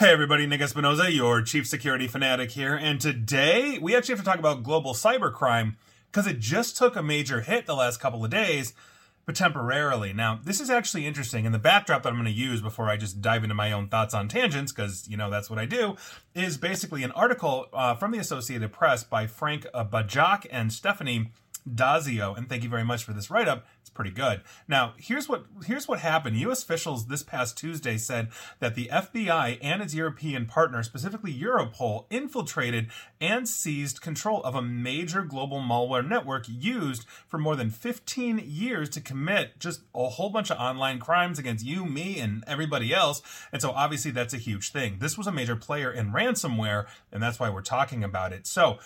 Hey everybody, Nick Espinoza, your chief security fanatic here, and today we actually have to talk about global cybercrime because it just took a major hit the last couple of days, but temporarily. Now, this is actually interesting, and the backdrop that I'm going to use before I just dive into my own thoughts on tangents, because you know that's what I do, is basically an article uh, from the Associated Press by Frank Bajak and Stephanie Dazio, and thank you very much for this write-up. It's pretty good. Now, here's what here's what happened. U.S. officials this past Tuesday said that the FBI and its European partner, specifically Europol, infiltrated and seized control of a major global malware network used for more than 15 years to commit just a whole bunch of online crimes against you, me, and everybody else. And so, obviously, that's a huge thing. This was a major player in ransomware, and that's why we're talking about it. So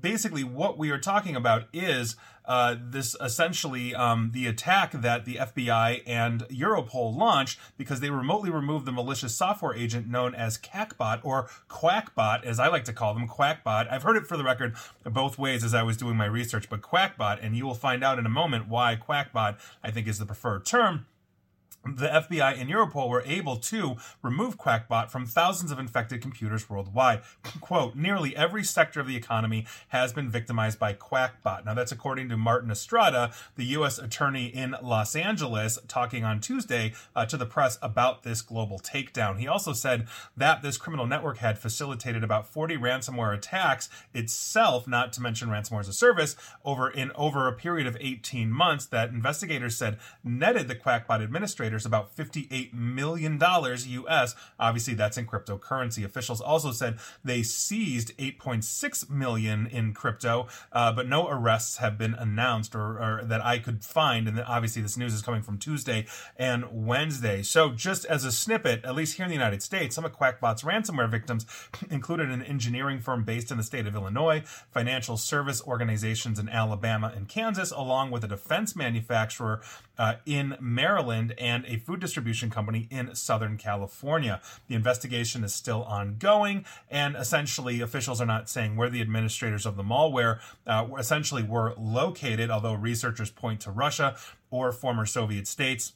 basically what we are talking about is uh, this essentially um, the attack that the FBI and Europol launched because they remotely removed the malicious software agent known as CACBot or Quackbot, as I like to call them, Quackbot. I've heard it for the record both ways as I was doing my research, but Quackbot, and you will find out in a moment why Quackbot I think is the preferred term the FBI and Europol were able to remove Quackbot from thousands of infected computers worldwide. Quote, nearly every sector of the economy has been victimized by Quackbot. Now, that's according to Martin Estrada, the U.S. attorney in Los Angeles, talking on Tuesday uh, to the press about this global takedown. He also said that this criminal network had facilitated about 40 ransomware attacks itself, not to mention ransomware as a service, over in over a period of 18 months that investigators said netted the Quackbot administrator about $58 million US. Obviously, that's in cryptocurrency. Officials also said they seized 8.6 million in crypto, uh, but no arrests have been announced or, or that I could find. And obviously, this news is coming from Tuesday and Wednesday. So, just as a snippet, at least here in the United States, some of Quackbot's ransomware victims included an engineering firm based in the state of Illinois, financial service organizations in Alabama and Kansas, along with a defense manufacturer uh, in Maryland and a food distribution company in Southern California. The investigation is still ongoing, and essentially, officials are not saying where the administrators of the malware uh, essentially were located, although researchers point to Russia or former Soviet states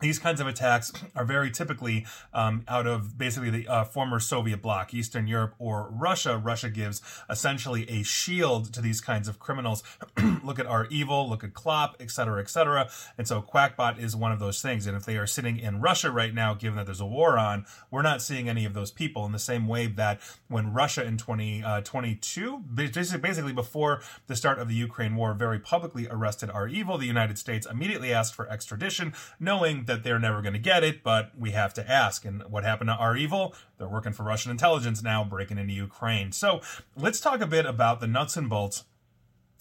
these kinds of attacks are very typically um, out of basically the uh, former Soviet bloc, Eastern Europe or Russia. Russia gives essentially a shield to these kinds of criminals. look at REvil, look at Clop, etc., etc. And so Quackbot is one of those things. And if they are sitting in Russia right now, given that there's a war on, we're not seeing any of those people in the same way that when Russia in 2022, uh, basically before the start of the Ukraine war, very publicly arrested REvil, the United States immediately asked for extradition, knowing that they're never going to get it, but we have to ask. And what happened to REvil? They're working for Russian intelligence now, breaking into Ukraine. So let's talk a bit about the nuts and bolts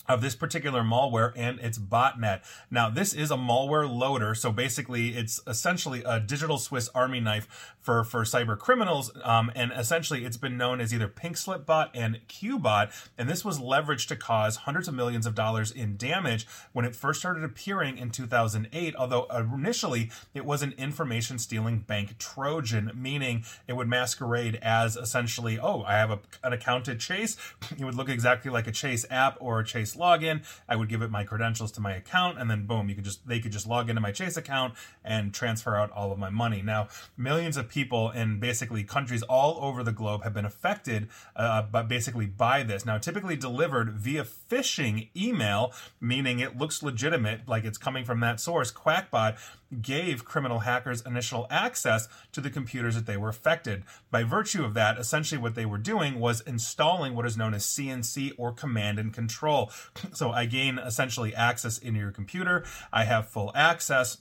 of this particular malware and its botnet. Now, this is a malware loader, so basically, it's essentially a digital Swiss Army knife for for cyber criminals. Um, and essentially, it's been known as either Pink Slip Bot and QBot, and this was leveraged to cause hundreds of millions of dollars in damage when it first started appearing in 2008. Although initially, it was an information stealing bank Trojan, meaning it would masquerade as essentially, oh, I have a, an account at Chase. It would look exactly like a Chase app or a Chase login. I would give it my credentials to my account, and then boom, you could just they could just log into my Chase account and transfer out all of my money. Now, millions of people in basically countries all over the globe have been affected, uh, but basically by this. Now, typically delivered via phishing email, meaning it looks legitimate, like it's coming from that source. Quackbot gave criminal hackers initial access to the computers that they were affected. By virtue of that, essentially what they were doing was installing what is known as CNC or command and control. So I gain essentially access into your computer. I have full access.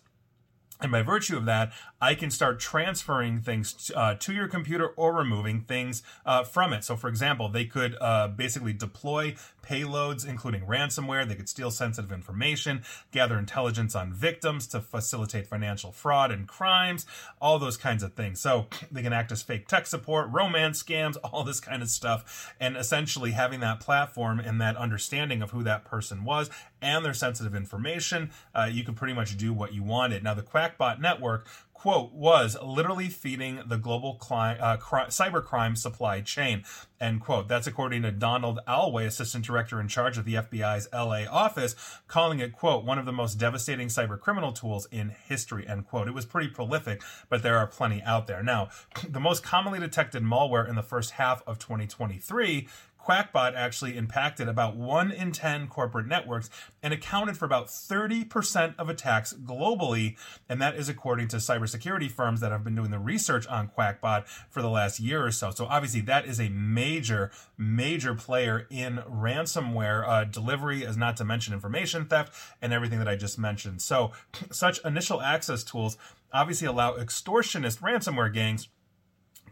And by virtue of that, I can start transferring things uh, to your computer or removing things uh, from it. So, for example, they could uh, basically deploy payloads, including ransomware. They could steal sensitive information, gather intelligence on victims to facilitate financial fraud and crimes, all those kinds of things. So, they can act as fake tech support, romance scams, all this kind of stuff. And essentially, having that platform and that understanding of who that person was and their sensitive information, uh, you can pretty much do what you wanted. Now, the Quackbot network quote, was literally feeding the global cli- uh, cri- cybercrime supply chain, end quote. That's according to Donald Alway, assistant director in charge of the FBI's LA office, calling it, quote, one of the most devastating cyber criminal tools in history, end quote. It was pretty prolific, but there are plenty out there. Now, the most commonly detected malware in the first half of 2023 Quackbot actually impacted about 1 in 10 corporate networks and accounted for about 30% of attacks globally. And that is according to cybersecurity firms that have been doing the research on Quackbot for the last year or so. So obviously, that is a major, major player in ransomware uh, delivery, as not to mention information theft and everything that I just mentioned. So, such initial access tools obviously allow extortionist ransomware gangs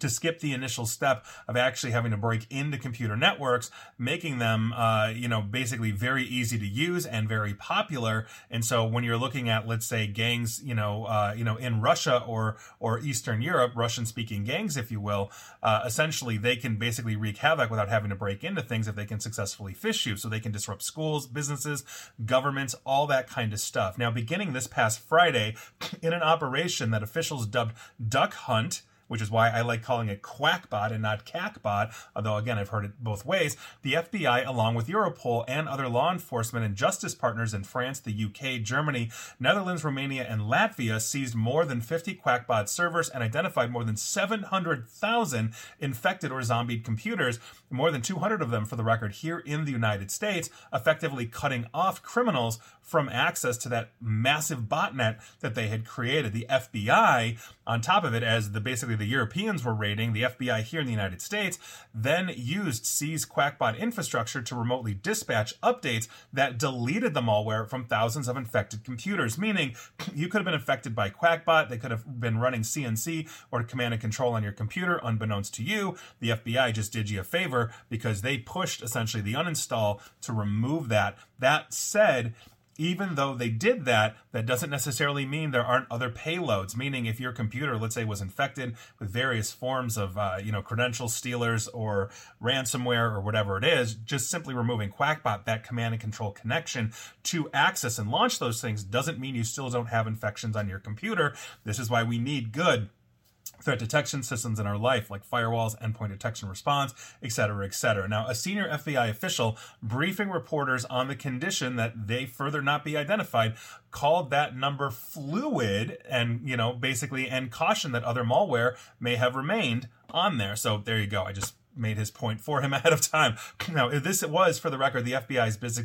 to skip the initial step of actually having to break into computer networks, making them, uh, you know, basically very easy to use and very popular. And so when you're looking at, let's say, gangs, you know, uh, you know, in Russia or or Eastern Europe, Russian-speaking gangs, if you will, uh, essentially they can basically wreak havoc without having to break into things if they can successfully phish you. So they can disrupt schools, businesses, governments, all that kind of stuff. Now, beginning this past Friday, in an operation that officials dubbed Duck Hunt which is why I like calling it Quackbot and not Cackbot, although again, I've heard it both ways. The FBI, along with Europol and other law enforcement and justice partners in France, the UK, Germany, Netherlands, Romania, and Latvia, seized more than 50 Quackbot servers and identified more than 700,000 infected or zombied computers, more than 200 of them, for the record, here in the United States, effectively cutting off criminals from access to that massive botnet that they had created. The FBI, on top of it, as the basically the Europeans were raiding, the FBI here in the United States then used C's Quackbot infrastructure to remotely dispatch updates that deleted the malware from thousands of infected computers. Meaning, you could have been infected by Quackbot, they could have been running CNC or command and control on your computer, unbeknownst to you. The FBI just did you a favor because they pushed essentially the uninstall to remove that. That said, even though they did that, that doesn't necessarily mean there aren't other payloads. Meaning, if your computer, let's say, was infected with various forms of, uh, you know, credential stealers or ransomware or whatever it is, just simply removing Quackbot, that command and control connection to access and launch those things, doesn't mean you still don't have infections on your computer. This is why we need good threat detection systems in our life, like firewalls, endpoint detection response, et cetera, et cetera. Now, a senior FBI official briefing reporters on the condition that they further not be identified called that number fluid and, you know, basically, and cautioned that other malware may have remained on there. So there you go. I just made his point for him ahead of time. Now, this was, for the record, the FBI's busy,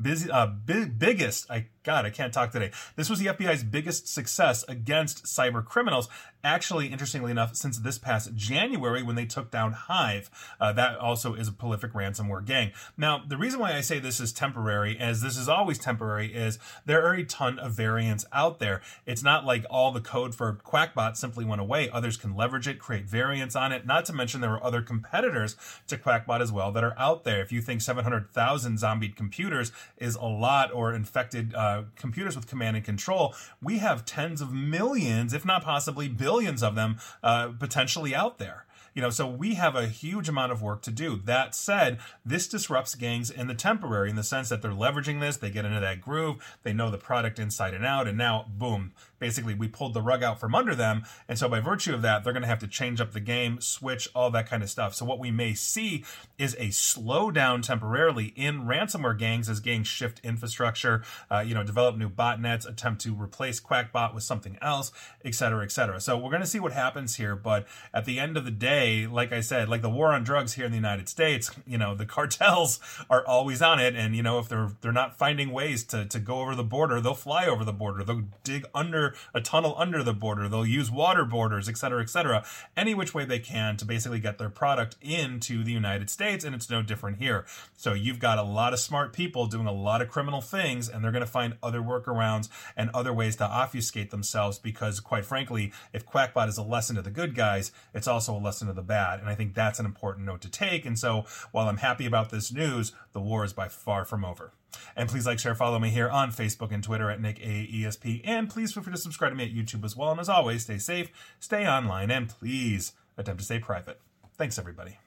busy, uh, big, biggest, I God, I can't talk today. This was the FBI's biggest success against cyber criminals. Actually, interestingly enough, since this past January when they took down Hive, uh, that also is a prolific ransomware gang. Now, the reason why I say this is temporary, as this is always temporary, is there are a ton of variants out there. It's not like all the code for Quackbot simply went away. Others can leverage it, create variants on it. Not to mention there are other competitors to Quackbot as well that are out there. If you think 700,000 zombied computers is a lot or infected uh, computers with command and control, we have tens of millions, if not possibly billions of them, uh, potentially out there. You know, so we have a huge amount of work to do. That said, this disrupts gangs in the temporary in the sense that they're leveraging this, they get into that groove, they know the product inside and out, and now, boom, basically we pulled the rug out from under them. And so by virtue of that, they're going to have to change up the game, switch, all that kind of stuff. So what we may see is a slowdown temporarily in ransomware gangs as gangs shift infrastructure, uh, you know, develop new botnets, attempt to replace Quackbot with something else, et cetera, et cetera. So we're going to see what happens here. But at the end of the day, like I said, like the war on drugs here in the United States, you know, the cartels are always on it. And, you know, if they're, they're not finding ways to, to go over the border, they'll fly over the border. They'll dig under a tunnel under the border. They'll use water borders, et cetera, et cetera, any which way they can to basically get their product into the United States. And it's no different here. So you've got a lot of smart people doing a lot of criminal things, and they're going to find other workarounds and other ways to obfuscate themselves because, quite frankly, if Quackbot is a lesson to the good guys, it's also a lesson to the bad. And I think that's an important note to take. And so while I'm happy about this news, the war is by far from over. And please like, share, follow me here on Facebook and Twitter at Nick AESP. And please feel free to subscribe to me at YouTube as well. And as always, stay safe, stay online, and please attempt to stay private. Thanks, everybody.